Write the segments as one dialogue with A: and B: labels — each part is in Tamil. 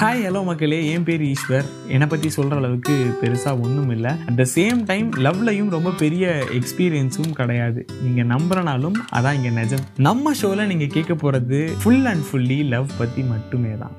A: ஹாய் ஹலோ மக்களே. என் பேர் ஈஸ்வர். என்னை பற்றி சொல்கிற அளவுக்கு பெருசாக ஒன்றும் இல்லை. அட் த சேம் டைம் லவ்லையும் ரொம்ப பெரிய எக்ஸ்பீரியன்ஸும் கிடையாது. நீங்கள் நம்புறனாலும் அதான் இங்கே நிஜம். நம்ம ஷோவில் நீங்கள் கேட்க போகிறது ஃபுல் அண்ட் ஃபுல்லி லவ் பற்றி மட்டுமே தான்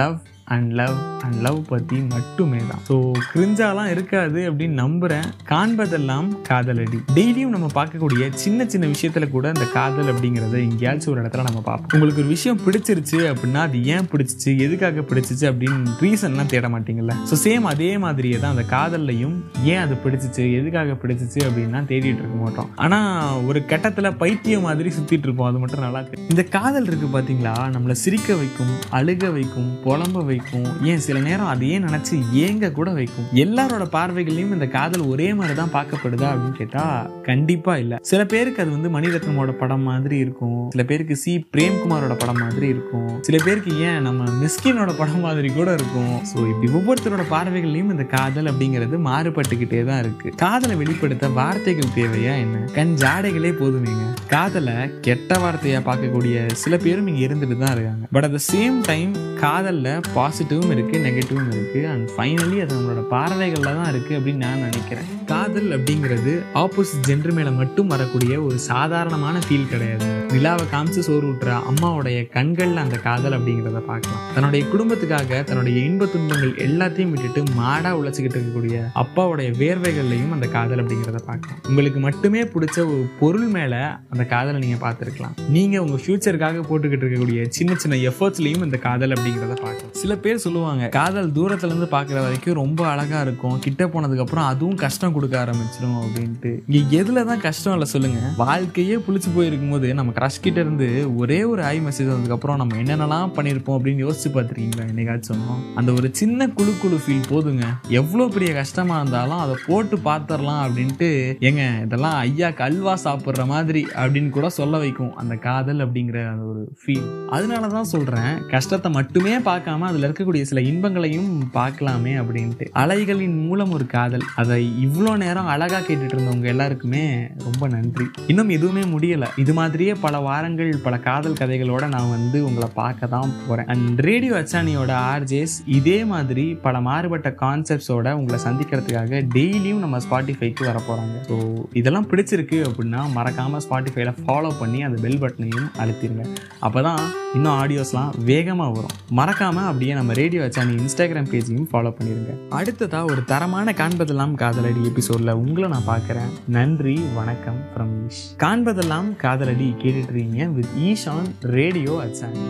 A: love and love and love பற்றி மட்டுமே தான் ஸோ கிரிஞ்சாலாம் இருக்காது அப்படின்னு நம்புகிறேன் காண்பதெல்லாம் காதலடி. டெய்லியும் நம்ம பார்க்கக்கூடிய சின்ன சின்ன விஷயத்தில் கூட அந்த காதல் அப்படிங்கிறத எங்கேயாச்சும் ஒரு இடத்துல நம்ம பார்ப்போம். உங்களுக்கு ஒரு விஷயம் பிடிச்சிருச்சு அப்படின்னா அது ஏன் பிடிச்சிச்சு எதுக்காக பிடிச்சிச்சு அப்படின்னு ரீசன்லாம் தேட மாட்டீங்கல்ல. ஸோ சேம் அதே மாதிரியே தான் அந்த காதல்லையும் ஏன் அது பிடிச்சிச்சு எதுக்காக பிடிச்சிச்சு அப்படின்னா தேடிட்டு இருக்க மாட்டோம். ஆனால் ஒரு கட்டத்தில் பைத்தியம் மாதிரி சுற்றிட்டு இருப்போம். அது மட்டும் நல்லா இந்த காதல் இருக்குது பார்த்தீங்களா நம்மளை சிரிக்க வைக்கும் அழுக வைக்கும் புலம்ப வைக்கும் ஏன் சில நேரம் அதையே நினச்சி ஏங்க கூட வைக்கும்? எல்லாரோட பார்வைகளையும் இந்த காதல் ஒரே மாதிரி தான் பார்க்கப்படுதா அப்படின்னு கேட்டால் கண்டிப்பாக இல்லை. சில பேருக்கு அது வந்து மணிரத்னமோட படம் மாதிரி இருக்கும். சில பேருக்கு சி. பிரேம்குமாரோட படம் மாதிரி இருக்கும். சில பேருக்கு ஏன் நம்ம மிஸ்கினோட படம் மாதிரி கூட இருக்கும். ஸோ இப்படி ஒவ்வொருத்தரோட பார்வைகள்லையும் இந்த காதல் அப்படிங்கிறது மாறுபட்டுக்கிட்டே தான் இருக்கு. காதலை வெளிப்படுத்த வார்த்தைகள் தேவையா என்ன? கண் ஜாடைகளே போதுமேங்க. காதலை கெட்ட வார்த்தையா பார்க்கக்கூடிய சில பேரும் இங்க இருந்துட்டு தான் இருக்காங்க. But at the same time காதல்ல பாசிட்டிவும் இருக்கு நெகட்டிவும் இருக்கு. அண்ட் ஃபைனலி அது நம்மளோட பார்வைகள்ல தான் இருக்கு அப்படின்னு நான் நினைக்கிறேன். காதல் அப்படிங்கிறது ஆப்போசிட் ஜென்டர் மேல மட்டும் வரக்கூடிய ஒரு சாதாரணமான ஃபீல் கிடையாது. நிலாவை காமிச்சு சோறு ஊட்டுற அம்மாவுடைய கண்கள்ல அந்த காதல் அப்படிங்கிறத பார்க்கலாம். தன்னுடைய குடும்பத்துக்காக தன்னுடைய இன்ப துன்பங்கள் எல்லாத்தையும் விட்டுட்டு மாடா உழைச்சிக்கிட்டு இருக்கக்கூடிய அப்பாவுடைய வேர்வைகள்லையும் அந்த காதல் அப்படிங்கிறத பார்க்கலாம். உங்களுக்கு மட்டுமே பிடிச்ச ஒரு பொருள் மேல அந்த காதலை நீங்கள் பார்த்துருக்கலாம். நீங்க உங்க ஃப்யூச்சருக்காக போட்டுக்கிட்டு இருக்கக்கூடிய சின்ன சின்ன எஃபர்ட்ஸ்லையும் இந்த காதல் அப்படிங்கிறத பார்க்கலாம். சில பேர் சொல்லுவாங்க காதல் தூரத்துல இருந்து பார்க்குற வரைக்கும் ரொம்ப அழகா இருக்கும். கிட்ட போனதுக்கு அப்புறம் அதுவும் கஷ்டம் கொடுக்க ஆரம்பிச்சிடும் அப்படின்ட்டு. இங்க எதுலதான் கஷ்டம் இல்லை சொல்லுங்க. வாழ்க்கையே புளிச்சு போயிருக்கும் போது நம்ம கிரஷ் கிட்ட இருந்து ஒரே ஒரு ஐ மெசேஜ் வந்ததுக்கு அப்புறம் நம்ம என்னென்னலாம் பண்ணியிருப்போம் அப்படின்னு யோசிச்சு பார்த்துருக்கீங்களா? என்னைக்காச்சும் அந்த ஒரு சின்ன குழு குழு ஃபீல் போதுங்க. எவ்வளோ பெரிய கஷ்டமா இருந்தாலும் அதை போட்டு பார்த்துடலாம் அப்படின்ட்டு ஏங்க இதெல்லாம் ஐயா கல்வா சாப்பிட்ற மாதிரி அப்படின்னு கூட சொல்ல வைக்கும். அந்த காதல் அப்படிங்கிற அந்த ஒரு ஃபீல் அதனால தான் சொல்றேன் கஷ்டத்தை மட்டுமே பார்க்காம அதுல இருக்கக்கூடிய சில இன்பங்களையும் பார்க்கலாமே அப்படின்ட்டு. அலைகளின் மூலம் ஒரு காதல். அதை இவ்வளோ நேரம் அழகாக கேட்டுட்டு இருந்தவங்க எல்லாருக்குமே ரொம்ப நன்றி. இன்னும் எதுவுமே முடியலை. இது மாதிரியே பல வாரங்கள் பல காதல் கதைகளோட நான் வந்து உங்களை பார்க்க தான் போகிறேன் அண்ட் ரேடியோ அச்சானியோட ஆர்ஜேஸ் இதே மாதிரி பல மாறுபட்ட கான்செப்ட்ஸோட உங்களை சந்திக்கிறதுக்காக டெய்லியும் நம்ம ஸ்பாட்டிஃபைக்கு வர போகிறாங்க ஸோ இதெல்லாம் பிடிச்சிருக்கு அப்படின்னா மறக்காமல் ஸ்பாட்டிஃபைல ஃபாலோ பண்ணி அந்த பெல் பட்டனையும் அழுத்திருங்க. அப்பதான் இன்னும் ஆடியோஸ்லாம் வேகமாக வரும். மறக்காமல் அப்படியே நம்ம ரேடியோ அச்சானி இன்ஸ்டாகிராம் பேஜையும் ஃபாலோ பண்ணிருங்க. அடுத்ததாக ஒரு தரமான காண்பதெல்லாம் காதலடி எபிசோட்ல உங்களை நான் பார்க்குறேன். நன்றி வணக்கம் ஃப்ரம் ஈஷ் காண்பதெல்லாம் காதலடி கேட்டுட்ருக்கீங்க வித் ஈஷான் ரேடியோ அச்சானி